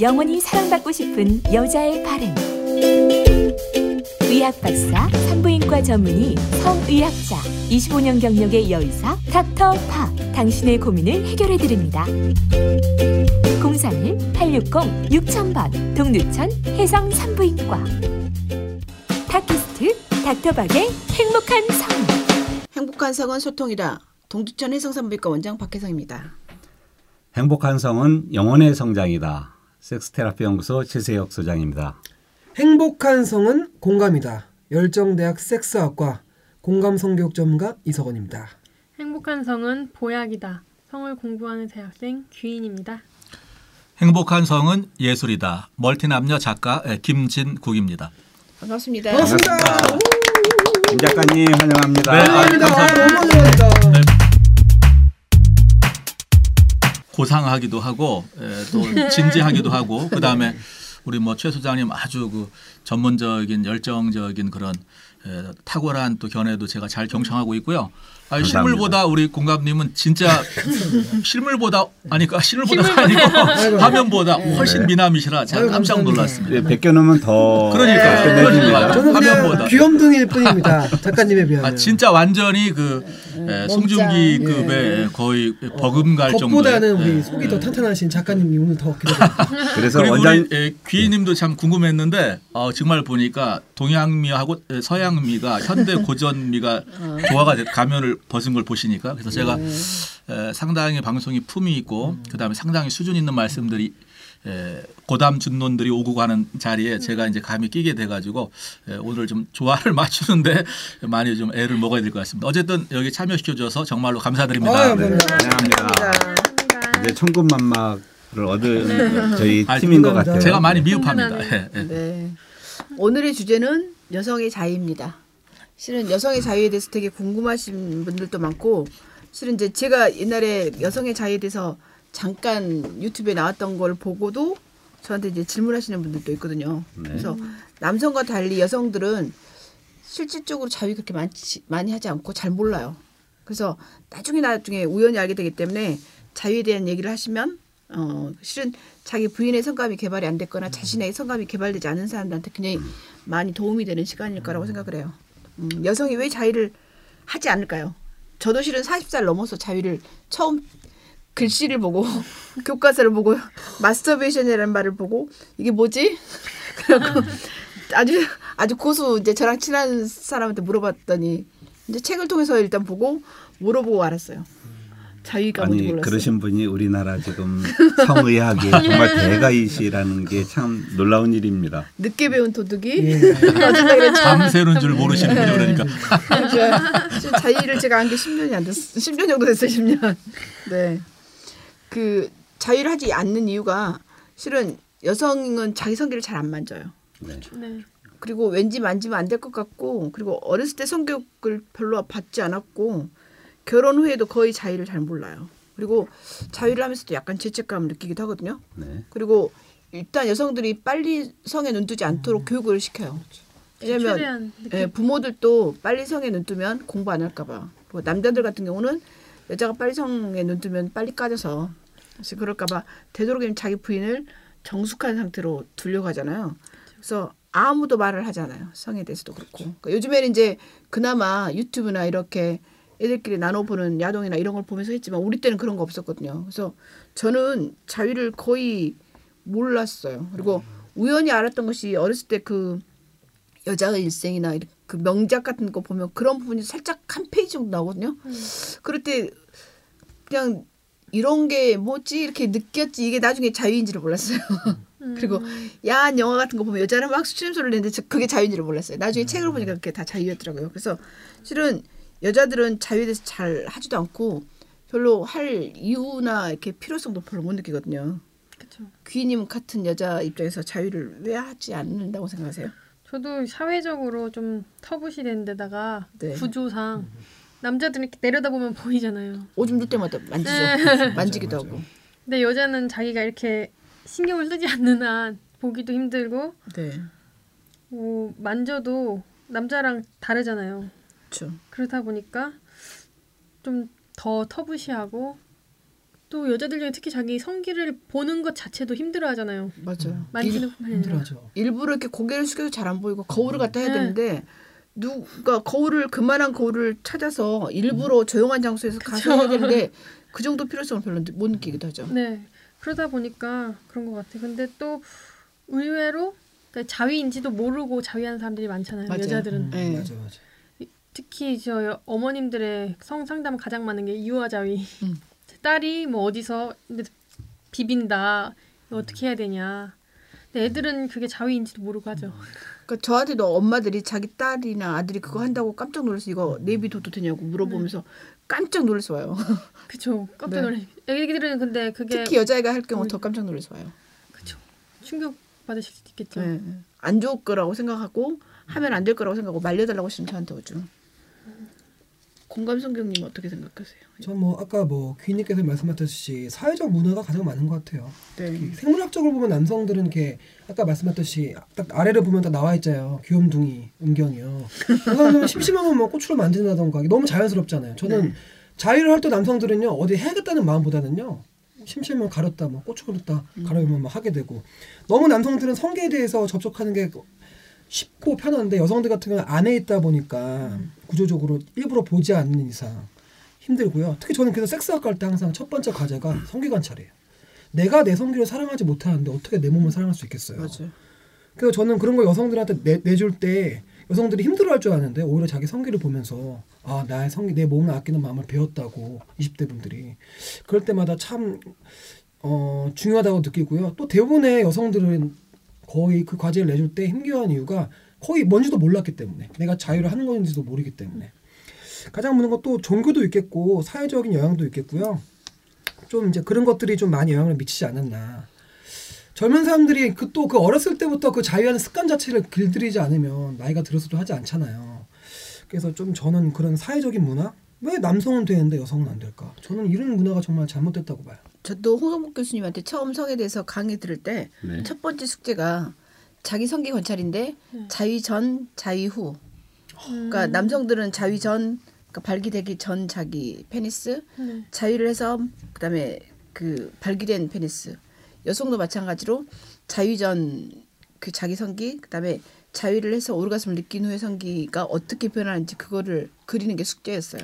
영원히 사랑받고 싶은 여자의 바램. 의학 박사, 산부인과 전문의, 성의학자, 25년 경력의 여의사 닥터 파. 당신의 고민을 해결해 드립니다. 031-860-6000번 동두천 해성 산부인과 팟캐스트 닥터박의 행복한 성 행복한 성은 소통이다. 동두천 해성산부인과 원장 박혜성입니다. 행복한 성은 영혼의 성장이다. 섹스테라피 연구소 최세혁 소장입니다. 행복한 성은 공감이다. 열정대학 섹스학과 공감성교육 전문가 이석원입니다. 행복한 성은 보약이다. 성을 공부하는 대학생 귀인입니다. 행복한 성은 예술이다. 멀티남녀 작가 김진국입니다. 반갑습니다. 반갑습니다. 김 작가님 환영합니다. 네, 환영합니다. 감사합니다. 너무 환영합니다. 고상하기도 하고 에, 또 진지하기도 하고 그 다음에 우리 뭐 최 소장님 아주 그 전문적인 열정적인 그런 에, 탁월한 또 견해도 제가 잘 경청하고 있고요. 아. 실물보다 우리 공감님은 진짜 실물보다 아니 까 실물보다가 아니고 화면보다 훨씬 미남이시라 제가 깜짝. 놀랐습니다. 네, 벗겨놓으면 더 그러니까요. 끝내줍니다. 그러니까요. 저는 화면보다. 귀염둥이일 뿐입니다. 작가님에 비하면. 아 진짜 완전히 그 에, 송중기급의 거의 버금갈 정도의 겉보다는 우리 예. 속이 더 탄탄하신 작가님이 오늘 더 기대됩니다. 그래서 그리고 원장 우리 에, 귀인님도 참 궁금했는데 어, 정말 보니까 동양미하고 에, 서양미가 현대 고전미가 조화가 돼- 가면을 벗은 걸 보시니까. 그래서 제가 에, 상당히 방송이 품이 있고 그다음에 상당히 수준 있는 말씀들이 에, 고담 준론들이 오고 가는 자리에 제가 이제 감이 끼게 돼가지고 에, 오늘 좀 조화를 맞추는데 많이 좀 애를 먹어야 될 것 같습니다. 어쨌든 여기 참여시켜줘서 정말로 감사드립니다. 아유, 네. 감사합니다. 환영합니다. 이제 천군만막을 얻은 네. 저희 아, 팀인 것. 같아요. 제가 많이 미흡합니다. 예, 예. 네. 오늘의 주제는 여성의 자유입니다. 실은 여성의 자유에 대해서 되게 궁금하신 분들도 많고 실은 이제 제가 옛날에 여성의 자유에 대해서 잠깐 유튜브에 나왔던 걸 보고도 저한테 이제 질문하시는 분들도 있거든요. 네. 그래서 남성과 달리 여성들은 실질적으로 자유 그렇게 많지, 많이 하지 않고 잘 몰라요. 그래서 나중에 나중에 우연히 알게 되기 때문에 자유에 대한 얘기를 하시면 어 실은 자기 부인의 성감이 개발이 안 됐거나 자신의 성감이 개발되지 않은 사람들한테 굉장히 많이 도움이 되는 시간일 거라고 생각을 해요. 음, 여성이 왜 자유를 하지 않을까요? 저도 실은 40살 넘어서 자유를 처음 글씨를 보고 교과서를 보고 마스터베이션이라는 말을 보고 이게 뭐지? 그래갖고 아주 아주 고수 이제 저랑 친한 사람한테 물어봤더니 이제 책을 통해서 일단 보고 물어보고 알았어요. 뭔지 아니 몰랐어요. 그러신 분이 우리나라 지금 성의학의 정말 대가이시라는 게 참 놀라운 일입니다. 늦게 배운 도둑이 예. 밤새는 줄 모르시는군요. 그러니까. 그러니까 지금 자유를 제가 한게 10년이 안 됐어. 10년 정도 됐어요. 10년. 네. 그 자유를 하지 않는 이유가 실은 여성은 자기 성기를 잘 안 만져요. 네. 네. 그리고 왠지 만지면 안 될 것 같고 그리고 어렸을 때 성교육을 별로 받지 않았고 결혼 후에도 거의 자유를 잘 몰라요. 그리고 자유를 하면서도 약간 죄책감을 느끼기도 하거든요. 네. 그리고 일단 여성들이 빨리 성에 눈뜨지 않도록 교육을 시켜요. 왜냐면 최대한 예, 부모들도 빨리 성에 눈뜨면 공부 안 할까 봐. 그리고 남자들 같은 경우는 여자가 빨리 성에 눈뜨면 빨리 까져서 그래서 그럴까봐 되도록이면 자기 부인을 정숙한 상태로 두려고 하잖아요. 그래서 아무도 말을 하잖아요. 성에 대해서도 그렇고. 그러니까 요즘에는 이제 그나마 유튜브나 이렇게 애들끼리 나눠보는 야동이나 이런 걸 보면서 했지만 우리 때는 그런 거 없었거든요. 그래서 저는 자유를 거의 몰랐어요. 그리고 우연히 알았던 것이 어렸을 때 그 여자의 일생이나 이렇게 그 명작 같은 거 보면 그런 부분이 살짝 한 페이지 정도 나오거든요. 그럴 때 그냥 이런 게 뭐지 이렇게 느꼈지 이게 나중에 자유인지를 몰랐어요. 그리고 야한 영화 같은 거 보면 여자는 막 수침소리를 내는데 저- 그게 자유인지를 몰랐어요. 나중에 책을 보니까 그게 다 자유였더라고요. 그래서 실은 여자들은 자유에 대해서 잘 하지도 않고 별로 할 이유나 이렇게 필요성도 별로 못 느끼거든요. 그렇죠. 귀님 같은 여자 입장에서 자유를 왜 하지 않는다고 생각하세요? 저도 사회적으로 좀 터부시된 데다가 네. 구조상 남자들은 이렇게 내려다보면 보이잖아요. 오줌 줄 때마다 만지죠. 만지기도 하고. 근데 여자는 자기가 이렇게 신경을 쓰지 않는 한 보기도 힘들고 네. 뭐 만져도 남자랑 다르잖아요. 그렇죠. 그러다 보니까 좀 더 터부시하고 또 여자들 중에 특히 자기 성기를 보는 것 자체도 힘들어하잖아요. 맞아요. 만지는 뿐만 아니라. 힘들어하죠. 일부러 이렇게 고개를 숙여서 잘 안 보이고 거울을 갖다 해야 네. 되는데 누가 거울을 그만한 거울을 찾아서 일부러 조용한 장소에서 가서 해야 되는데 그 정도 필요성을 별로 못 느끼기도 하죠. 네. 그러다 보니까 그런 것 같아. 근데 또 의외로 그러니까 자위인지도 모르고 자위하는 사람들이 많잖아요. 맞아요. 여자들은 음, 네. 맞아 맞아. 특히 저 여- 어머님들의 성 상담 가장 많은 게 이유와 자위. 음. 딸이 뭐 어디서 비빈다. 이거 어떻게 해야 되냐. 근데 애들은 그게 자위인지도 모르고 하죠. 그러니까 저한테도 엄마들이 자기 딸이나 아들이 그거 한다고 깜짝 놀라서 이거 내비둬도 되냐고 물어보면서 깜짝 놀라서 와요. 그쵸. 깜짝 네. 놀래. 애기들은 근데 그게 특히 여자애가 할 경우 더 깜짝 놀라서 와요. 충격 받으실 수도 있겠죠. 네. 안 좋을 거라고 생각하고 하면 안 될 거라고 생각하고 말려달라고 하시면 저한테 오죠. 공감 성경님 어떻게 생각하세요? 전뭐 아까 뭐 귀인님께서 말씀하셨듯이 사회적 문화가 가장 많은 것 같아요. 네. 생물학적으로 보면 남성들은 이렇게 아까 말씀하셨듯이 딱 아래를 보면 딱 나와 있잖아요. 귀염둥이 음경이요. 여성들은 심심하면 뭐 꽃으로 만진다던가 너무 자연스럽잖아요. 저는 자위를 할 때 남성들은요 어디 해야겠다는 마음보다는요 심심하면 가렸다 뭐 고추 가렸다 가려면 막 하게 되고 너무 남성들은 성계에 대해서 접촉하는 게 쉽고 편한데 여성들 같은 경우는 안에 있다 보니까 구조적으로 일부러 보지 않는 이상 힘들고요. 특히 저는 그래서 섹스학과 할때 항상 첫 번째 과제가 성기 관찰이에요. 내가 내 성기를 사랑하지 못하는데 어떻게 내 몸을 사랑할 수 있겠어요? 맞아요. 그래서 저는 그런 거 여성들한테 내, 내줄 때 여성들이 힘들어할 줄 아는데 오히려 자기 성기를 보면서 아 나의 성기 내 몸을 아끼는 마음을 배웠다고 20대 분들이 그럴 때마다 참 어, 중요하다고 느끼고요. 또 대부분의 여성들은 거의 그 과제를 내줄 때 힘겨운 이유가 거의 뭔지도 몰랐기 때문에 내가 자유를 하는 건지도 모르기 때문에 가장 무는 것도 종교도 있겠고 사회적인 영향도 있겠고요. 좀 이제 그런 것들이 좀 많이 영향을 미치지 않았나. 젊은 사람들이 그 또그 어렸을 때부터 그 자유하는 습관 자체를 길들이지 않으면 나이가 들어서도 하지 않잖아요. 그래서 좀 저는 그런 사회적인 문화 왜 남성은 되는데 여성은 안 될까? 저는 이런 문화가 정말 잘못됐다고 봐요. 저도 홍성복 교수님한테 처음 성에 대해서 강의 들을 때첫 네. 번째 숙제가 자기 성기 관찰인데 자위 전, 자위 후. 그러니까 남성들은 자위 전, 그러니까 발기되기 전 자기 페니스, 네. 자위를 해서 그다음에 그 발기된 페니스. 여성도 마찬가지로 자위 전 그 자기 성기, 그다음에 자위를 해서 오르가슴을 느낀 후의 성기가 어떻게 변하는지 그거를 그리는 게 숙제였어요.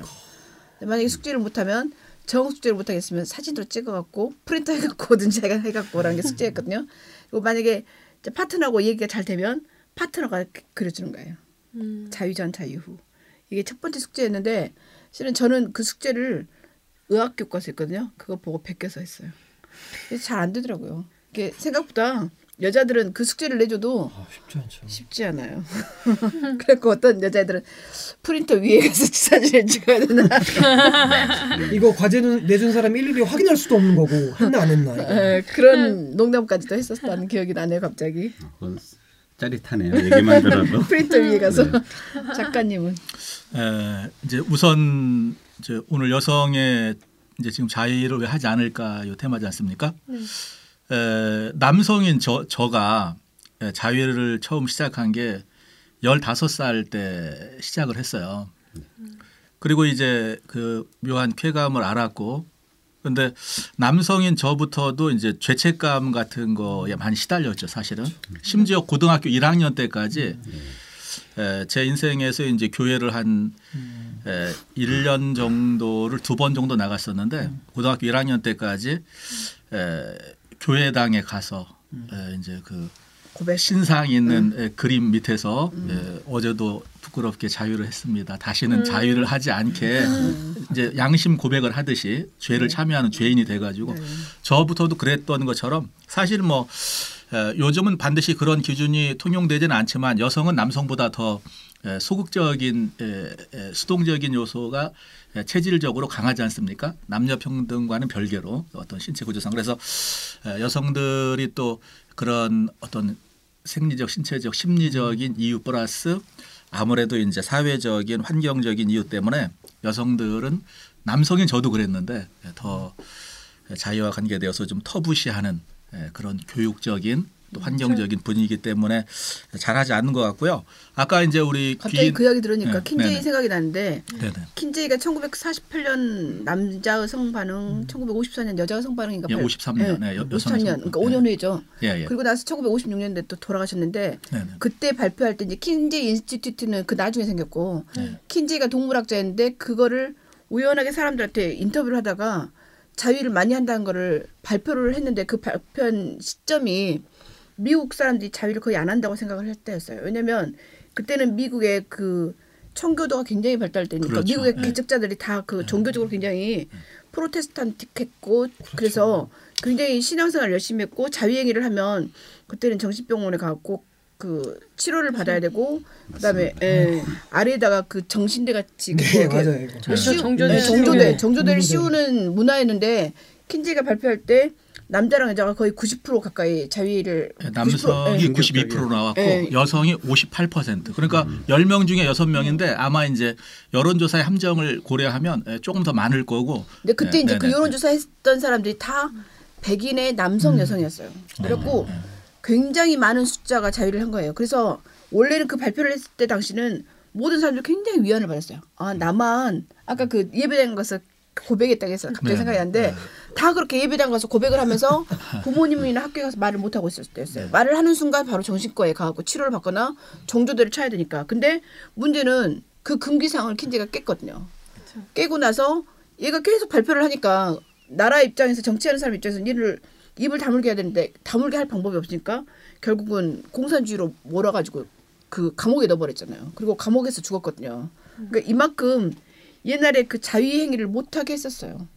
만약에 숙제를 못하면 정 숙제를 못하겠으면 사진으로 찍어갖고 프린터 해갖고 오든지 해가- 해갖고 오라는 게 숙제였거든요. 그리고 만약에 파트너하고 얘기가 잘 되면 파트너가 그- 그려주는 거예요. 음. 자유전 자유후 이게 첫 번째 숙제였는데 실은 저는 그 숙제를 의학 교과서 했거든요. 그거 보고 베껴서 했어요. 잘 안 되더라고요. 이게 생각보다 여자들은 그 숙제를 내줘도 아, 쉽지 않죠. 쉽지 않아요. 그래갖고 어떤 여자애들은 프린터 위에 가서 사진을 찍어야 되나. 이거 과제 내준 사람 일일이 확인할 수도 없는 거고 했나 안 했나. 에, 그런 농담까지도 했었다는 기억이 나네요, 갑자기. 그건 짜릿하네요. 얘기만 들어도. 프린터 위에 가서 작가님은 에, 이제 우선 이제 오늘 여성의 이제 지금 자유를 왜 하지 않을까 요 테마지 않습니까? 에, 남성인 저 저가 에, 자유를 처음 시작한 게 15살 때 시작을 했어요. 그리고 이제 그 묘한 쾌감을 알았고 근데 남성인 저부터도 이제 죄책감 같은 거에 많이 시달렸죠, 사실은. 심지어 고등학교 1학년 때까지 에, 제 인생에서 이제 교회를 한 에, 1년 정도를 두 번 정도 나갔었는데 고등학교 1학년 때까지 에, 교회당에 가서 에, 이제 그 고백. 신상 있는 에, 그림 밑에서 에, 어제도 부끄럽게 자유를 했습니다. 다시는 자유를 하지 않게 이제 양심 고백을 하듯이 죄를 참여하는 죄인이 돼가지고 네. 저부터도 그랬던 것처럼 사실 뭐 에, 요즘은 반드시 그런 기준이 통용되지는 않지만 여성은 남성보다 더 에, 소극적인 수동적인 요소가 에, 체질적으로 강하지 않습니까? 남녀 평등과는 별개로 어떤 신체 구조상 그래서 에, 여성들이 또 그런 어떤 생리적, 신체적, 심리적인 이유 플러스 아무래도 이제 사회적인 환경적인 이유 때문에 여성들은 남성인 저도 그랬는데 더 자유와 관계되어서 좀 터부시하는 예, 그런 교육적인 또 환경적인 분위기 때문에 잘하지 않는 것 같고요. 아까 이제 우리 갑자기 귀인 그 이야기 들으니까 네, 킨제이 네네. 생각이 나는데 네네. 킨제이가 1948년 남자의 성반응, 1954년 여자의 성반응인가? 예, 53년, 네, 여- 여성의 53년, 성반응. 그러니까 5년 후죠. 예, 예. 그리고 나서 1956년대 또 돌아가셨는데 네네. 그때 발표할 때 이제 킨제이 인스티튜트는 그 나중에 생겼고 네. 킨제이가 동물학자였는데 그거를 우연하게 사람들한테 인터뷰를 하다가 자위를 많이 한다는 거를 발표를 했는데 그 발표한 시점이 미국 사람들이 자위를 거의 안 한다고 생각을 할 때였어요. 왜냐면 그때는 미국의 그 청교도가 굉장히 발달 때니까 그렇죠. 미국의 네. 개척자들이 다 그 종교적으로 굉장히 프로테스탄틱했고 그래서 굉장히 신앙생활 열심히 했고 자위행위를 하면 그때는 정신병원에 가고 그 치료를 받아야 되고 그다음에 예, 아래에다가 그 정신대 같이 네, 맞아요. 이거. 그 씌우- 정조대 네, 정조대 거. 정조대를 정조대. 씌우는 문화였는데 킨지가 발표할 때 남자랑 여자가 거의 90% 가까이 자위를 예, 90%, 남성이 예. 92% 나왔고 예. 여성이 58%. 그러니까 10명 중에 6명인데 아마 이제 여론조사의 함정을 고려하면 예, 조금 더 많을 거고. 근데 그때 예, 이제 그 네네. 여론조사 했던 사람들이 다 백인의 남성 여성이었어요. 그래갖고 굉장히 많은 숫자가 자위를 한 거예요. 그래서 원래는 그 발표를 했을 때 당시는 모든 사람들이 굉장히 위안을 받았어요. 아 나만 아까 그 예배당 가서 고백했다고 해서 갑자기 네, 생각이 나는데 네. 다 그렇게 예배당 가서 고백을 하면서 부모님이나 학교에 가서 말을 못 하고 있었을 네. 때였어요. 말을 하는 순간 바로 정신과에 가고 치료를 받거나 정조대를 차야 되니까. 근데 문제는 그 금기상을 킨제가 깼거든요. 깨고 나서 얘가 계속 발표를 하니까 나라 입장에서 정치하는 사람 입장에서 얘를 입을 다물게 해야 되는데 다물게 할 방법이 없으니까 결국은 공산주의로 몰아가지고 그 감옥에 넣어버렸잖아요. 그리고 감옥에서 죽었거든요. 그러니까 이만큼 옛날에 그 자위 행위를 못하게 했었어요.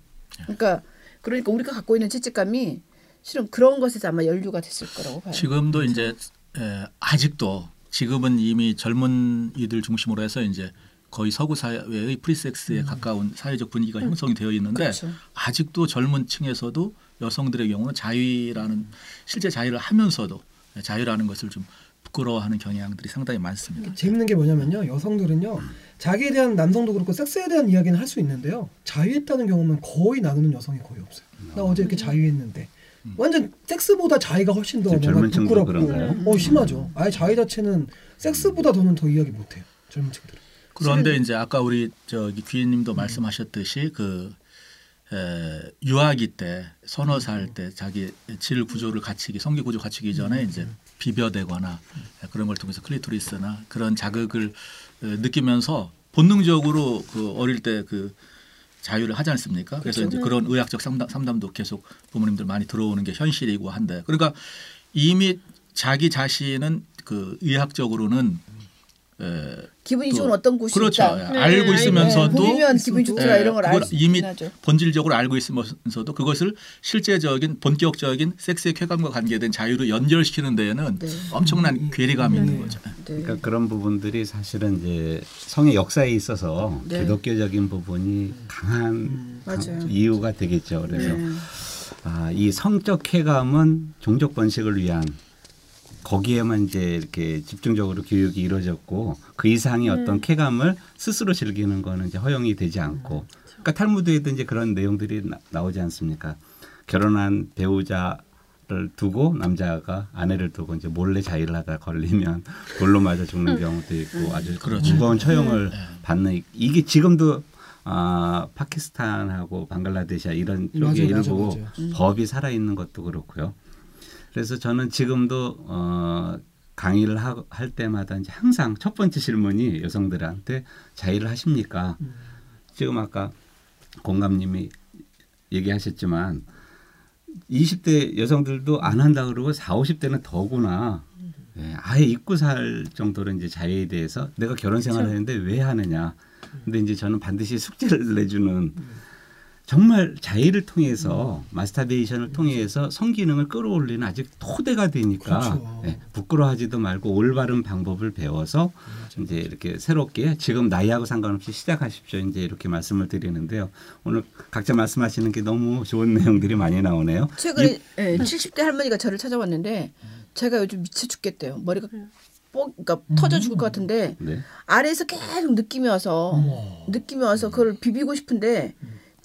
그러니까 그러니까 우리가 갖고 있는 죄책감이 실은 그런 것에서 아마 연류가 됐을 거라고 봐요. 지금도 이제 에, 아직도 지금은 이미 젊은 이들 중심으로 해서 이제 거의 서구 사회의 프리섹스에 가까운 사회적 분위기가 형성이 되어 있는데 그렇죠. 아직도 젊은 층에서도 여성들의 경우는 자위라는 실제 자위를 하면서도 자유라는 것을 좀 부끄러워하는 경향들이 상당히 많습니다. 재밌는 게 뭐냐면요. 여성들은요. 자기에 대한 남성도 그렇고 섹스에 대한 이야기는 할 수 있는데요. 자유했다는 경험은 거의 나누는 여성이 거의 없어요. 나 어제 이렇게 자유했는데 완전 섹스보다 자유가 훨씬 더 뭔가 부끄럽고 그런가요? 어 심하죠. 아예 자유 자체는 섹스보다 더는 더 이야기 못해요. 젊은 층들은. 그런데 이제 아까 우리 저기 귀인님도 말씀하셨듯이 그 에, 유아기 때 서너 살 때 자기 질 구조를 갖추기 성기 구조 갖추기 전에 이제 비벼대거나 그런 걸 통해서 클리토리스나 그런 자극을 에, 느끼면서 본능적으로 그 어릴 때 그 자유를 하지 않습니까? 그래서 이제 그런 의학적 상담, 상담도 계속 부모님들 많이 들어오는 게 현실이고 한데. 그러니까 이미 자기 자신은 그 의학적으로는 에, 기분이 또 좋은 어떤 곳이 그렇죠. 있다. 네, 알고 알고 있으면서도 보면 기분이 좋더라 예, 이런 걸 그걸 알수 이미 하죠. 본질적으로 알고 있으면서도 그것을 실제적인 본격적인 섹스의 쾌감과 관계된 자유로 연결시키는 데에는 네. 엄청난 괴리감이 있는 거죠. 네. 그러니까 그런 부분들이 사실은 이제 성의 역사에 있어서 네. 기독교적인 부분이 강한 강- 맞아요. 이유가 되겠죠. 그래서 네. 아, 이 성적 쾌감은 종족 번식을 위한 거기에만 이제 이렇게 집중적으로 교육이 이루어졌고 그 이상의 어떤 쾌감을 스스로 즐기는 거는 이제 허용이 되지 않고 그러니까 탈무드에도 이제 그런 내용들이 나, 나오지 않습니까? 결혼한 배우자를 두고 남자가 아내를 두고 이제 몰래 자위를 하다 걸리면 돌로 맞아 죽는 경우도 있고 아주 그렇죠. 무거운 처형을 받는 이- 이게 지금도 아 파키스탄하고 방글라데시아 이런 쪽에 맞아요, 일부 맞아요. 법이 살아 있는 것도 그렇고요. 그래서 저는 지금도 어 강의를 하, 할 때마다 이제 항상 첫 번째 질문이 여성들한테 자위를 하십니까? 지금 아까 공감님이 얘기하셨지만 20대 여성들도 안 한다 그러고 4, 50대는 더구나. 예, 아예 잊고 살 정도로 이제 자유에 대해서 내가 결혼 생활을 했는데 왜 하느냐. 근데 이제 저는 반드시 숙제를 내주는 정말 자의를 통해서 마스터베이션을 통해서 성기능을 끌어올리는 아직 토대가 되니까 그렇죠. 예, 부끄러워하지도 말고 올바른 방법을 배워서 이제 이렇게 새롭게 지금 나이하고 상관없이 시작하십시오. 이제 이렇게 말씀을 드리는데요. 오늘 각자 말씀하시는 게 너무 좋은 내용들이 많이 나오네요. 최근에 예, 70대 할머니가 저를 찾아왔는데 제가 요즘 미쳐 죽겠대요. 머리가 뻑, 그러니까 터져 죽을 것 같은데 네. 아래에서 계속 느낌이 와서 어머. 느낌이 와서 그걸 비비고 싶은데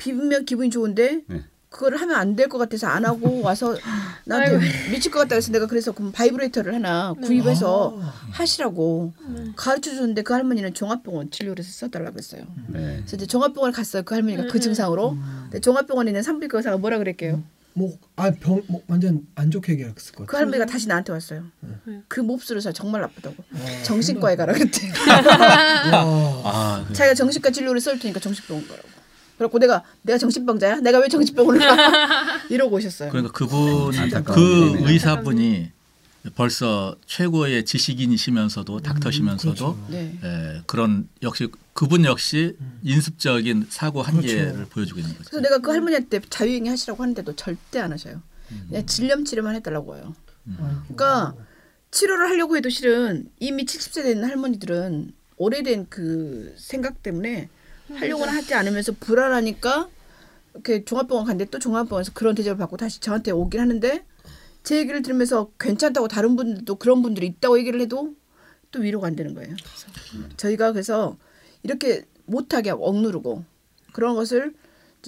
비비면 기분이 좋은데 네. 그걸 하면 안 될 것 같아서 안 하고 와서 나한테 미칠 것 같다 그래서 내가 그래서 그럼 바이브레이터를 하나 구입해서 아. 하시라고 가르쳐 줬는데 그 할머니는 종합병원 진료를 해서 써달라고 했어요. 네. 그래서 이제 종합병원 갔어요. 그 할머니가 그 증상으로. 근데 종합병원에 있는 산부인과 의사가 뭐라 그랬게요? 뭐아병 뭐, 완전 안 좋게 얘기했을 것그 같아요. 할머니가 다시 나한테 왔어요. 그 몹쓸 의사 정말 나쁘다고. 아, 정신과에 가라 그랬대. 와. 아, 그- 자기가 정신과 진료를 쏠 테니까 정신병원 가라고. 그래갖고 내가 내가 정신병자야? 내가 왜 정신병원을 가? 이러고 오셨어요. 그러니까 그분 그. 의사분이 벌써 최고의 지식인이시면서도 닥터시면서도 그렇죠. 네. 에, 그런 역시 그분 역시 인습적인 사고 한계를 그렇죠. 보여주고 있는 거죠. 그래서 내가 그 할머니한테 자유행위 하시라고 하는데도 절대 안 하셔요. 음. 그냥 질염 치료만 해달라고 해요. 아이고. 그러니까 치료를 하려고 해도 실은 이미 70세 된 할머니들은 오래된 그 생각 때문에 하려고는 하지 않으면서 불안하니까 이렇게 종합병원 갔는데 또 종합병원에서 그런 대접을 받고 다시 저한테 오긴 하는데 제 얘기를 들으면서 괜찮다고 다른 분들도 그런 분들이 있다고 얘기를 해도 또 위로가 안 되는 거예요. 그래서 저희가 그래서 이렇게 못하게 억누르고 그런 것을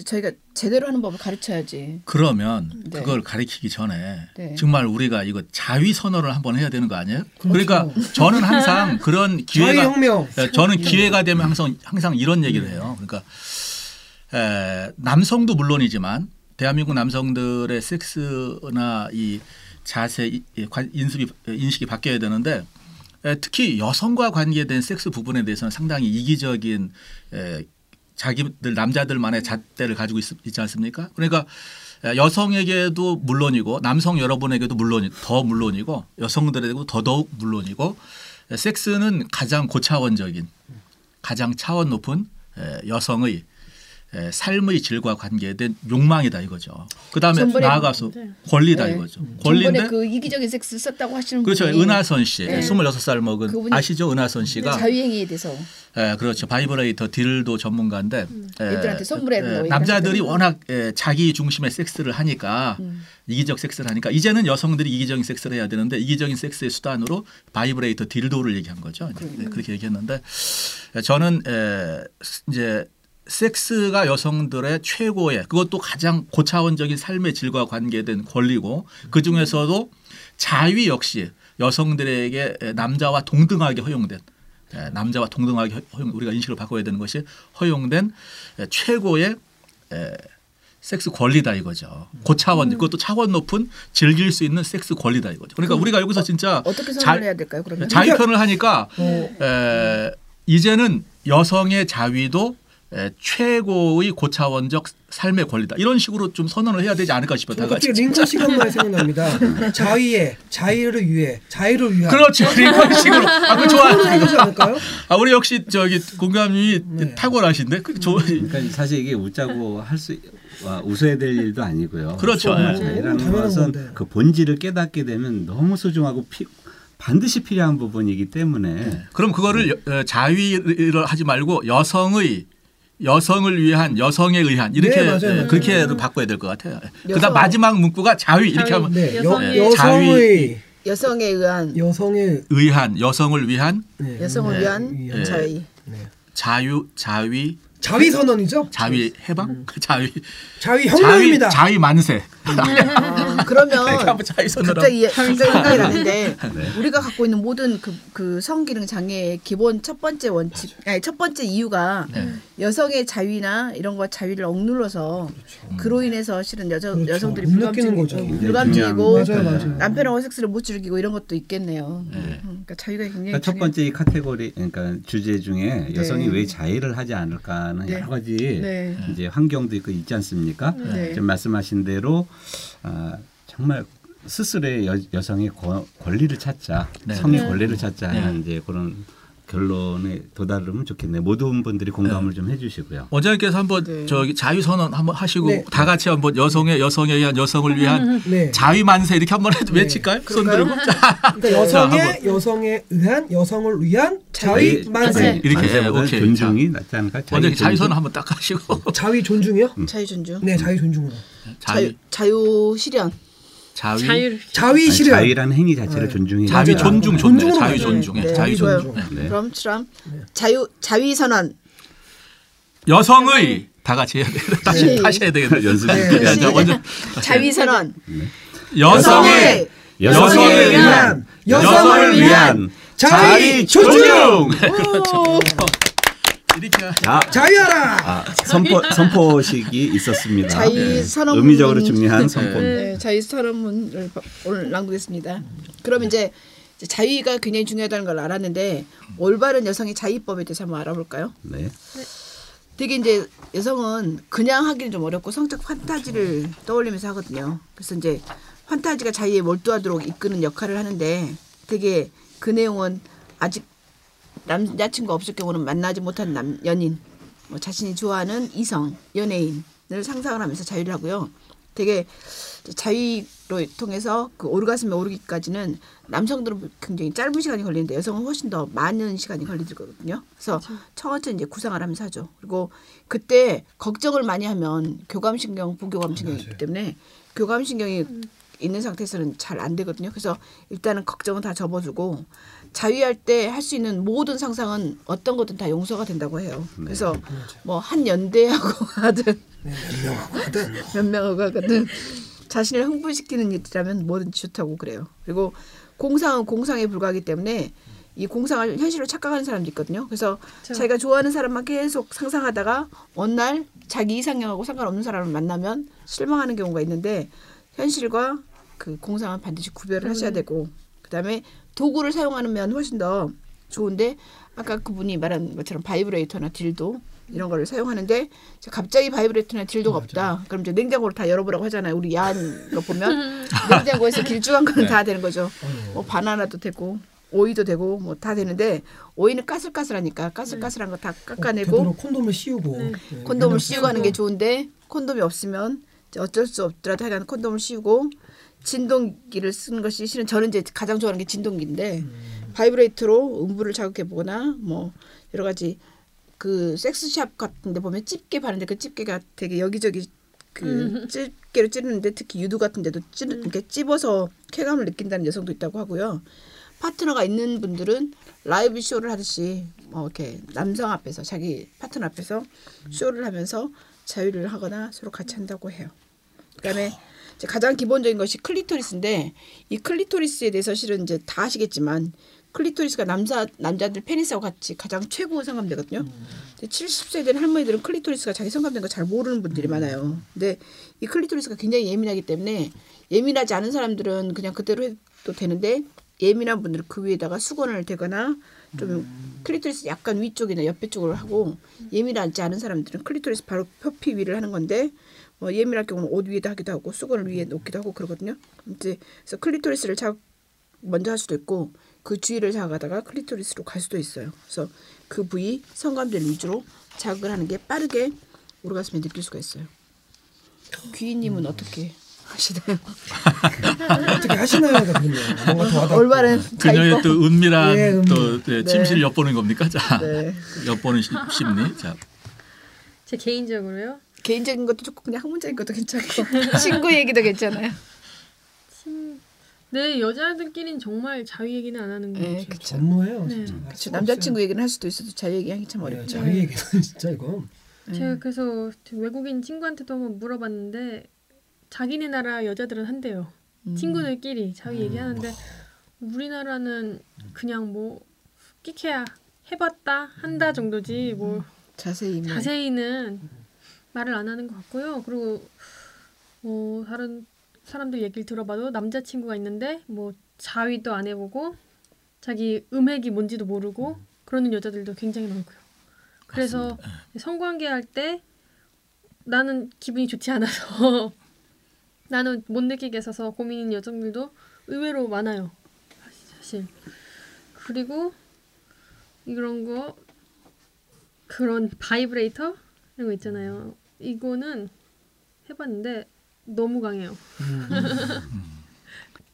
저희가 제대로 하는 법을 가르쳐야지. 그러면 네. 그걸 가리키기 전에 네. 정말 우리가 이거 자위 선언을 한번 해야 되는 거 아니에요? 그렇죠. 그러니까 저는 항상 그런 기회가. 예, 저는 기회가 되면 항상 항상 이런 얘기를 해요. 그러니까 에, 남성도 물론이지만 대한민국 남성들의 섹스나 이 자세, 이- 인습이 인식이 바뀌어야 되는데 에, 특히 여성과 관계된 섹스 부분에 대해서는 상당히 이기적인 에, 자기들 남자들만의 잣대를 가지고 있, 있지 않습니까? 그러니까 에, 여성에게도 물론이고 남성 여러분에게도 물론 더 물론이고 여성들에게도 더더욱 물론이고 에, 섹스는 가장 고차원적인 가장 차원 높은 에, 여성의 에, 삶의 질과 관계된 욕망이다 이거죠. 그 다음에 전번에 나아가서 네. 권리다 네. 이거죠. 권리인데 그 이기적인 섹스 썼다고 하시는 그렇죠. 분이 은하선 씨, 네. 26살 먹은 아시죠? 은하선 씨가 자위행위에 대해서 예, 그렇죠. 바이브레이터 딜도 전문가인데 예, 애들한테 선물해 달라고 남자들이. 워낙 예, 자기 중심의 섹스를 하니까 음. 이기적 섹스를 하니까 이제는 여성들이 이기적인 섹스를 해야 되는데 이기적인 섹스의 수단으로 바이브레이터 딜도를 얘기한 거죠. 네, 그렇게 얘기했는데 예, 저는 에, 이제 섹스가 여성들의 최고의 그것도 가장 고차원적인 삶의 질과 관계된 권리고 그 중에서도 자위 역시 여성들에게 에, 남자와 동등하게 허용된 에, 남자와 동등하게 허- 허용 우리가 인식을 바꿔야 되는 것이 허용된 에, 최고의 에, 섹스 권리다 이거죠. 고차원 그것도 차원 높은 즐길 수 있는 섹스 권리다 이거죠. 그러니까 우리가 여기서 진짜 어 떻게 자- 선언을 해야 될까요? 그러면 자위 편을 하니까 어, 에, 이제는 여성의 자위도 에, 최고의 고차원적 삶의 권리다. 이런 식으로 좀 선언을 해야 되지 않을까 싶어요. 다 저는 같이. 갑자기 링컨 시간만이 생각납니다. 자위에 자유를 위해 자유를 위한 그렇죠. 이런 식으로. 아, 그 좋아요. 아, 우리 역시 저기 공감이 네. 탁월하신데. 그 좋. 그러니까 사실 이게 웃자고 할수 웃어야 될 일도 아니고요. 그렇죠. 자유라는 것은 건데. 그 본질을 깨닫게 되면 너무 소중하고 피, 반드시 필요한 부분이기 때문에 그럼 그거를 여- 어, 자위를 하지 말고 여성의 여성을 위한 여성에 의한 이렇게 네, 맞아요, 예, 맞아요. 그렇게 바꿔야 될 것 같아요. 여성- 그다음 마지막 문구가 자위 이렇게 자위. 하면 네, 여, 여성의- 여성의 여성에 의한 여성의 의한 여성을 위한 네, 여성을 네. 위한 네. 자유. 네. 자유 자위 자위 선언이죠? 자위 해방 자위 자위 혁명입니다. 자위, 자위 만세. 아, 그러면 갑자기 갑자기 생각이 나는데 네. 우리가 갖고 있는 모든 그, 그 성기능 장애의 기본 첫 번째 원칙, 아니 첫 번째 이유가 네. 여성의 자위나 이런 거 자위를 억눌러서 그로 인해서 실은 여자 그렇죠. 여성들이 불감증, 굉장히 불감증이고 맞아요, 맞아요. 남편하고 섹스를 못 즐기고 이런 것도 있겠네요. 네. 음, 그러니까 자위가 굉장히 그러니까 첫. 번째 이 카테고리 그러니까 주제 중에 여성이 왜 자의를 하지 않을까는 네. 여러 가지 네. 이제 환경도 있고 있지 않습니까? 네. 지금 말씀하신 대로 아, 정말 스스로의 여, 여성의 거- 권리를 찾자, 네. 성의 네. 권리를 찾자 하는 이제 그런 결론에 도달하면 좋겠네요. 모든 분들이 공감을 좀 해주시고요. 원장님께서 한번 네. 저기 자위 선언 한번 하시고 네. 다 같이 한번 여성의 여성에 의한 여성을 위한 네. 자위 만세 이렇게 한번 해도 외칠까요? 손 들고 자, 그러니까 자, 여성의. 여성에 의한 여성을 위한 자위- 만세. 만세. 이렇게, 오케이. 존중이 낫지 않을까? 원장님 존중. 선언 한번 딱 하시고 자위 존중이요? 자유 존중. 네, 자위 존중으로. 자유, 자유 실현. 자위 자유를 자위 실현. 자위라는 행위 자체를 네. 존중해. 자위. 존중. 존중으로 자위. 존중. 예, 네, 자위. 존중. 예. 네. 그럼 처럼 자유 자위 선언. 여성의 다 같이 해야 되겠다. 다시 네. 다시 해야 되겠다. 연습. 네. 먼저 자위 선언. 여성의 여성을 위한 여성을 위한 자위 존중. 그렇죠. 이렇게 자, 자유하라. 아, 선포 선포식이 있었습니다. 자위 네. 선언문. 의미적으로 중요한 선포. 네, 자위 선언문을 바- 오늘 낭독했습니다. 그럼 이제 자위가 굉장히 중요하다는 걸 알았는데 올바른 여성의 자위법에 대해서 한번 알아볼까요? 네. 되게 이제 여성은 그냥 하기는 좀 어렵고 성적 판타지를 떠올리면서 하거든요. 그래서 이제 판타지가 자기에 몰두하도록 이끄는 역할을 하는데 되게 그 내용은 아직 남자친구 없을 경우는 만나지 못한 남 연인, 뭐 자신이 좋아하는 이성, 연예인을 상상을 하면서 자위를 하고요. 되게 자위로 통해서 그 오르가슴에 오르기까지는 남성들은 굉장히 짧은 시간이 걸리는데 여성은 훨씬 더 많은 시간이 걸리거든요. 그래서 천천히 이제 구상을 하면서 하죠. 그리고 그때 걱정을 많이 하면 교감신경, 부교감신경이 있기 때문에 교감신경이 있는 상태에서는 잘 안 되거든요. 그래서 일단은 걱정은 다 접어두고 자위할 때 할 수 있는 모든 상상은 어떤 것든 다 용서가 된다고 해요. 그래서 뭐 한 연대하고 하든 네, 몇 명하고 하든 자신을 흥분시키는 일이라면 뭐든지 좋다고 그래요. 그리고 공상은 공상에 불과하기 때문에 이 공상을 현실로 착각하는 사람도 있거든요. 그래서 자기가 좋아하는 사람만 계속 상상하다가 어느 날 자기 이상형하고 상관없는 사람을 만나면 실망하는 경우가 있는데 현실과 그 공상은 반드시 구별을 하셔야 되고 그다음에 도구를 사용하면 훨씬 더 좋은데 아까 그분이 말한 것처럼 바이브레이터나 딜도 이런 거를 사용하는데 갑자기 바이브레이터나 딜도가 없다. 그럼 이제 냉장고를 다 열어보라고 하잖아요. 우리 야한 거 보면. 냉장고에서 길쭉한 거는 다 되는 거죠. 뭐 바나나도 되고 오이도 되고 뭐 다 되는데 오이는 까슬까슬하니까 까슬까슬한 거 다 깎아내고 어, 콘돔을 씌우고. 네, 콘돔을 그냥 씌우고 하는 게 좋은데 콘돔이 없으면 어쩔 수 없더라도 하여간 콘돔을 씌우고 진동기를 쓰는 것이 실은 저는 이제 가장 좋아하는 게 진동기인데 바이브레이터로 음부를 자극해 보거나 뭐 여러 가지 그 sex shop 같은 데 보면 집게 바르는데 그 집게가 되게 여기저기 그 집게로 찌르는데 특히 유두 같은 데도 찌르 이렇게 찝어서 쾌감을 느낀다는 여성도 있다고 하고요. 파트너가 있는 분들은 라이브 쇼를 하듯이 뭐 이렇게 남성 앞에서 자기 파트너 앞에서 쇼를 하면서 자위를 하거나 서로 같이 한다고 해요. 그다음에 이제 가장 기본적인 것이 클리토리스인데 이 클리토리스에 대해서 실은 이제 다 아시겠지만 클리토리스가 남자 남자들 페니스하고 같이 가장 최고 성감대거든요. 근데 70세 된 할머니들은 클리토리스가 자기 성감대인 거 잘 모르는 분들이 많아요. 근데 이 클리토리스가 굉장히 예민하기 때문에 예민하지 않은 사람들은 그냥 그대로 해도 되는데 예민한 분들은 그 위에다가 수건을 대거나 좀 클리토리스 약간 위쪽이나 옆에 쪽으로 하고 예민하지 않은 사람들은 클리토리스 바로 표피 위를 하는 건데 뭐 예민할 경우는 옷 위에다 하기도 하고 수건을 위에 놓기도 하고 그러거든요. 이제 그래서 클리토리스를 자 먼저 할 수도 있고 그 주위를 자극하다가 클리토리스로 갈 수도 있어요. 그래서 그 부위 성감대를 위주로 자극을 하는 게 빠르게 오르가슴에 느낄 수가 있어요. 귀인님은 어떻게 하시나요? 어떻게. 뭔가 더 와닿고. 올바른 그녀의. 또 은밀한 예, 은밀. 또 네, 침실 네. 엿보는 겁니까? 자, 네. 엿보는 시- 심리. 자, 제 개인적으로요. 개인적인 것도 좋고 그냥 학문적인 것도 괜찮고 친구 얘기도 괜찮아요. 네 여자들끼리는 정말 자위 얘기는 안 하는 거 네. 그쵸. 전무해요. 네. 그쵸. 남자친구 얘기는 할 수도 있어도 자유 얘기하기 참. 네, 어렵죠. 자기 얘기는 진짜 이건 제가 그래서 외국인 친구한테도 한번 물어봤는데 자기네 나라 여자들은 한대요. 음. 친구들끼리 자위 얘기하는데 우리나라는 그냥 뭐 끼케야 해봤다 한다 정도지 뭐 자세히 뭐. 자세히는 말을 안 하는 것 같고요. 그리고 뭐 다른 사람들 얘기를 들어봐도 남자친구가 있는데 뭐 자위도 안 해보고 자기 음핵이 뭔지도 모르고 그러는 여자들도 굉장히 많고요. 그래서 성관계 할 때 나는 기분이 좋지 않아서 나는 못 느끼게 해서 고민인 여성들도 의외로 많아요. 사실. 그리고 이런 거 그런 바이브레이터 이런 거 있잖아요. 이거는 해봤는데 너무 강해요.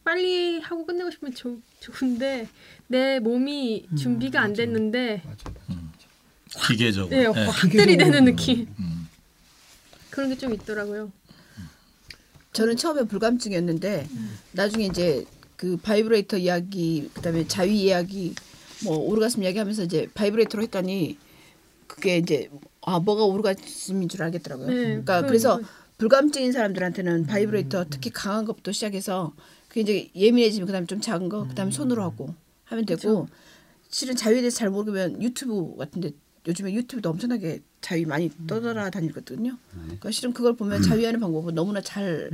빨리 하고 끝내고 싶으면 좋 좋은데 내 몸이 준비가 안 됐는데. 기계적으로. 네, 예. 확 기계적으로. 들이대는 느낌 음. 그런 게 좀 있더라고요. 저는 처음에 불감증이었는데 나중에 이제 그 바이브레이터 이야기 그다음에 자위 이야기 뭐 오르가슴 이야기 하면서 이제 바이브레이터로 했더니 그게 이제 아 뭐가 오르가즘인 줄 알겠더라고요. 네, 그러니까 그- 그래서 그- 불감증인 사람들한테는 바이브레이터 특히 강한 것부터 시작해서 그 이제 예민해지면 그다음에 좀 작은 거 그다음에 손으로 하고 하면 되고 실은 자유에 대해서 잘 모르면 유튜브 같은데 요즘에 유튜브도 엄청나게 자유 많이 떠돌아다니거든요. 그러니까 실은 그걸 보면 자유하는 방법은 너무나 잘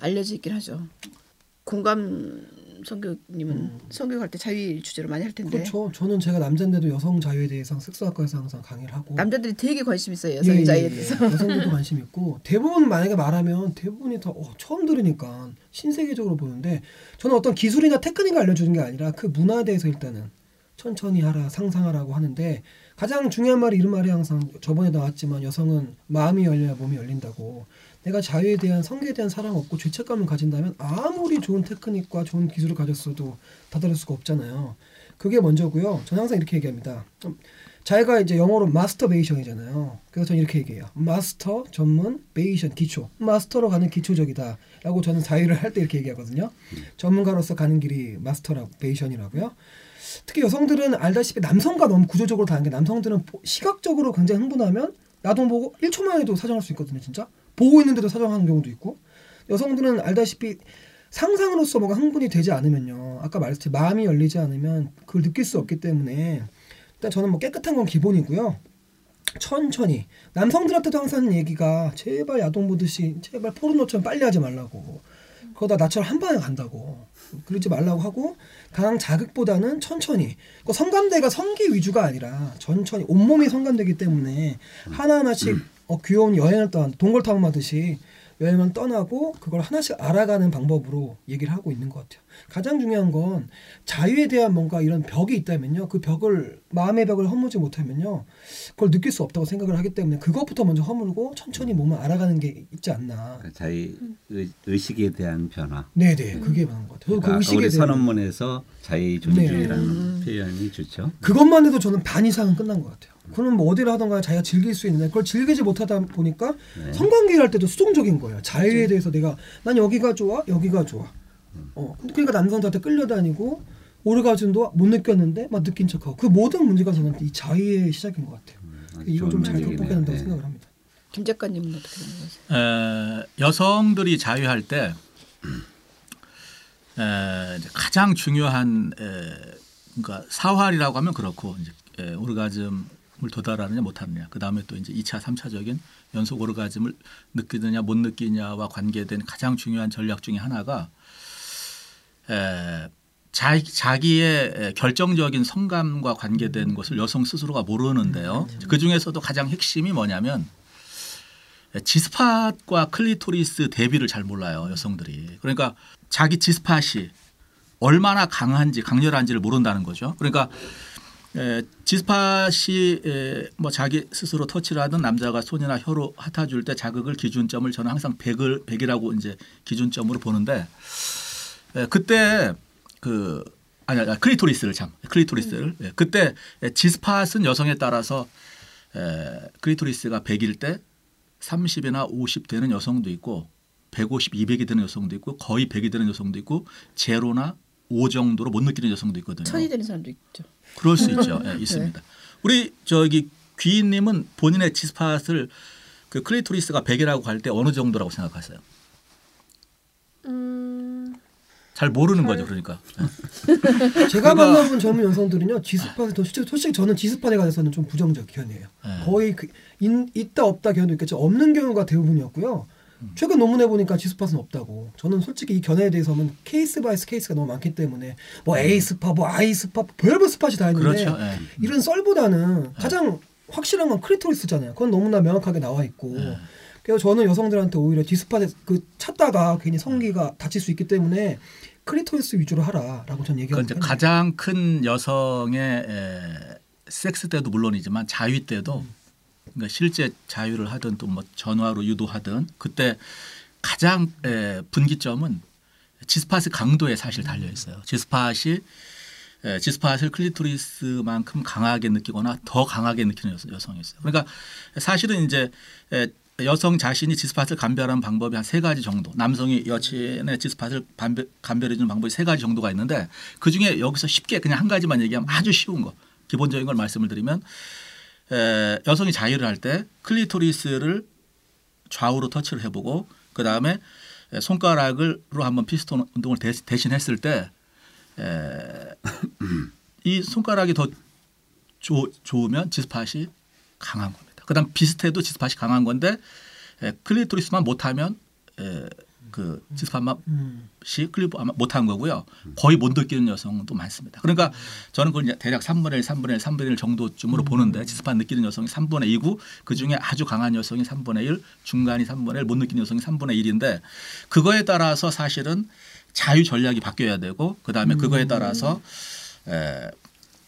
알려져 있긴 하죠. 공감 성교님은 성교할 때 자유 주제로 많이 할 텐데 그렇죠. 저는 제가 남자인데도 여성 자유에 대해서 섹스학과에서 항상 강의를 하고 남자들이 되게 관심 있어요 예, 여성의 예, 자유에 예. 대해서. 여성들도 관심 있고 대부분 만약에 말하면 대부분이 다 어, 처음 들으니까 신세계적으로 보는데 저는 어떤 기술이나 테크닉을 알려주는 게 아니라 그 문화에 대해서 일단은 천천히 하라 상상하라고 하는데 가장 중요한 말이 이런 말이 항상 저번에 나왔지만 여성은 마음이 열려야 몸이 열린다고 내가 자유에 대한 성계에 대한 사랑 없고 죄책감을 가진다면 아무리 좋은 테크닉과 좋은 기술을 가졌어도 다다를 수가 없잖아요. 그게 먼저고요. 저는 항상 이렇게 얘기합니다. 좀 자기가 이제 영어로 마스터베이션이잖아요. 그래서 저는 이렇게 얘기해요. 마스터 전문 베이션 기초. 마스터로 가는 기초적이다라고 저는 자유를 할 때 이렇게 얘기하거든요. 전문가로서 가는 길이 마스터라고 베이션이라고요. 특히 여성들은 알다시피 남성과 너무 구조적으로 다른 게 남성들은 보- 시각적으로 굉장히 흥분하면 야동 보고 1초만 해도 사정할 수 있거든요, 진짜. 보고 있는데도 사정하는 경우도 있고. 여성들은 알다시피 상상으로서 뭔가 흥분이 되지 않으면요. 아까 말했듯이 마음이 열리지 않으면 그걸 느낄 수 없기 때문에 일단 저는 뭐 깨끗한 건 기본이고요. 천천히 남성들한테도 항상 하는 얘기가 제발 야동 보듯이 제발 포르노처럼 빨리 하지 말라고 그러다 나처럼 한 방에 간다고 그러지 말라고 하고 강한 자극보다는 천천히 그 성감대가 성기 위주가 아니라 천천히 온몸이 성감되기 때문에 하나하나씩 어, 귀여운 여행을 떠난 동굴 탐험하듯이 여행을 떠나고 그걸 하나씩 알아가는 방법으로 얘기를 하고 있는 것 같아요. 가장 중요한 건 자유에 대한 뭔가 이런 벽이 있다면요. 그 벽을 마음의 벽을 허물지 못하면요. 그걸 느낄 수 없다고 생각을 하기 때문에 그것부터 먼저 허물고 천천히 몸을 알아가는 게 있지 않나. 자기 의, 의식에 대한 변화. 네 네 그게 많은 것 같아요. 그러니까 그 우리 선언문에서 자유 존중이라는 표현이 좋죠. 그것만 해도 저는 반 이상은 끝난 것 같아요. 그럼 뭐 어디를 하던가 자기가 즐길 수 있는데 그걸 즐기지 못하다 보니까 네. 성관계를 할 때도 수동적인 거예요. 자유에 대해서 내가 난 여기가 좋아, 여기가 좋아. 어, 그러니까 남성들한테 끌려다니고 오르가즘도 못 느꼈는데 막 느낀 척하고 그 모든 문제가 저는 이 자유의 시작인 것 같아요. 아주 이거 좀 잘. 극복해야 된다고 네. 생각을 합니다. 김 작가님은 어떻게 생각하세요? 에, 여성들이 자유할 때 에, 이제 가장 중요한 에, 그러니까 사활이라고 하면 그렇고 이제 에, 오르가즘을 도달하느냐 못하느냐 그 다음에 또 이제 2차, 3차적인 연속 오르가즘을 느끼느냐 못 느끼냐와 관계된 가장 중요한 전략 중에 하나가 에, 자, 자기의 에, 결정적인 성감과 관계된 것을 여성 스스로가 모르는데요. 그 중에서도 가장 핵심이 뭐냐면 G-spot과 클리토리스 대비를 잘 몰라요 여성들이. 그러니까 자기 지스팟이 얼마나 강한지 강렬한지를 모른다는 거죠. 그러니까 에, 지스팟이 에, 뭐 자기 스스로 터치를 하든 남자가 손이나 혀로 핥아줄 때 자극을 기준점을 저는 항상 100을 100이라고 이제 기준점으로 보는데 에, 그때 그 아니 아니 클리토리스를 참 클리토리스를 예, 그때 에, G-spot은 여성에 따라서 에, 클리토리스가 100일 때 30이나 50 되는 여성도 있고 150, 200이 되는 여성도 있고 거의 100이 되는 여성도 있고 제로나 5 정도로 못 느끼는 여성도 있거든요. 천이 되는 사람도 있죠. 그럴 수 있죠. 예, 있습니다. 우리 저기 귀인님은 본인의 G-spot을 그 클리토리스가 100이라고 할 때 어느 정도라고 생각하세요? 음, 잘 모르는 잘- 거죠, 그러니까. 제가 그러니까- 만나본 젊은 여성들은요 지스팟에 더 솔직히, 솔직히 저는 G-spot에 관해서는 좀 부정적 견해예요. 네. 거의 그, 인, 있다 없다 견해도 있겠죠. 없는 경우가 대부분이었고요. 최근 논문에 보니까 G-spot은 없다고. 저는 솔직히 이 견해에 대해서는 case by case가 너무 많기 때문에 뭐 A spot, 뭐 I spot, 별별 spot이 다 있는데 그렇죠. 예. 이런 썰보다는 가장 확실한 건 클리토리스잖아요. 그건 너무나 명확하게 나와 있고. 네. 그래서 저는 여성들한테 오히려 디스팟에 그 찾다가 괜히 성기가 다칠 수 있기 때문에 클리토리스 위주로 하라라고 전 그 얘기하는 편이에요. 가장 큰 여성의 에, 섹스 때도 물론이지만 자위 때도 그러니까 실제 자유를 하든 또 뭐 전화로 유도하든 그때 가장 에, 분기점은 지스팟의 강도에 사실 달려 있어요. 지스팟이 에, 지스팟을 클리토리스만큼 강하게 느끼거나 더 강하게 느끼는 여성, 여성이 있어요. 그러니까 사실은 이제 에, 여성 자신이 지스팟을 감별하는 방법이 한 세 가지 정도. 남성이 여친의 지스팟을 감별, 감별해 주는 방법이 세 가지 정도가 있는데 그 중에 여기서 쉽게 그냥 한 가지만 얘기하면 아주 쉬운 거. 기본적인 걸 말씀을 드리면 에, 여성이 자위를 할 때 클리토리스를 좌우로 터치를 해보고 그 다음에 손가락으로 한번 피스톤 운동을 대, 대신 했을 때 이 손가락이 더 좋, 좋으면 G-spot이 강한 겁니다. 그다음 비슷해도 G-spot이 강한 건데 에, 클리토리스만 못하면 에, 그 지스팟만 음. 시 클리프 아마 못한 거고요. 거의 못 느끼는 여성도 많습니다. 그러니까 저는 그걸 이제 대략 3분의 1, 3분의 1, 3분의 1 정도쯤으로 보는데 지스판 느끼는 여성이 3분의 2고 그 중에 아주 강한 여성이 3분의 1, 중간이 3분의 1, 못 느끼는 여성이 3분의 1인데 그거에 따라서 사실은 자유 전략이 바뀌어야 되고 그 다음에 그거에 따라서 에,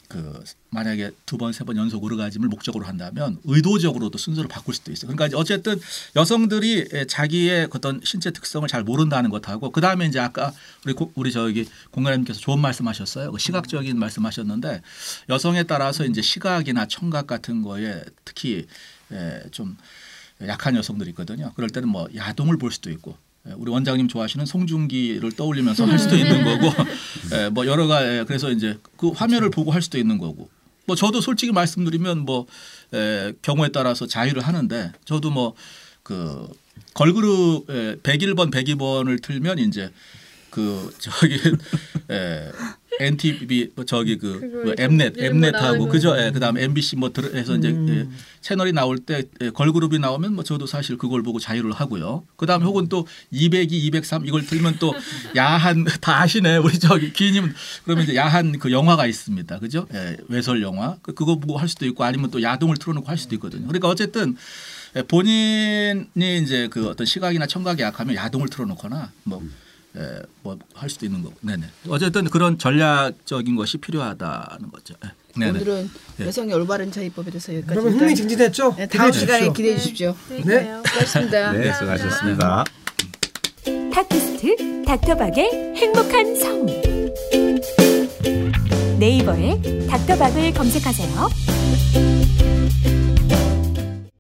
그 만약에 두 번 세 번 연속 오르가즘을 목적으로 한다면 의도적으로도 순서를 바꿀 수도 있어요. 그러니까 어쨌든 여성들이 에, 자기의 어떤 신체 특성을 잘 모른다는 것하고 그 다음에 이제 아까 우리 고, 우리 저기 공간님께서 좋은 말씀하셨어요. 그 시각적인 말씀하셨는데 여성에 따라서 이제 시각이나 청각 같은 거에 특히 에, 좀 약한 여성들이 있거든요. 그럴 때는 뭐 야동을 볼 수도 있고 예, 우리 원장님 좋아하시는 송중기를 떠올리면서 할 수도 있는 거고, 예, 뭐 여러 가지 그래서 이제 그 화면을 보고 할 수도 있는 거고, 뭐 저도 솔직히 말씀드리면 뭐 에, 경우에 따라서 자유를 하는데 저도 뭐 그 걸그룹 에, 101번 102번을 틀면 이제 그 저기 에, NTV 뭐 저기 그, 그 엠넷 엠넷하고. 그죠? 예, 그다음 MBC 뭐 들, 해서 이제 음. 예, 채널이 나올 때 예, 걸그룹이 나오면 뭐 저도 사실 그걸 보고 자유를 하고요. 그다음 에 혹은 또 202, 203 이걸 틀면 또 야한 다 아시네 우리 저기 기님 그러면 이제 야한 그 영화가 있습니다. 그죠? 예, 외설 영화 그- 그거 보고 할 수도 있고 아니면 또 야동을 틀어놓고 할 수도 있거든요. 그러니까 어쨌든 예, 본인이 이제 그 어떤 시각이나 청각이 약하면 야동을 틀어놓거나 뭐. 예, 뭐할 수도 있는 거고. 네네. 어쨌든 그런 전략적인 것이 필요하다는 거죠. 예. 네네. 오늘은 예. 여성의 올바른 자위법에 대해서 여기까지. 그러면 일단, 흥미 진진했죠? 네, 다음 기대해 시간에. 기대해 주십시오. 네. 네. 그래요. 고맙습니다. 네, 수고하셨습니다. 팟캐스트 닥터박의 행복한 성 네이버에 닥터박을 검색하세요.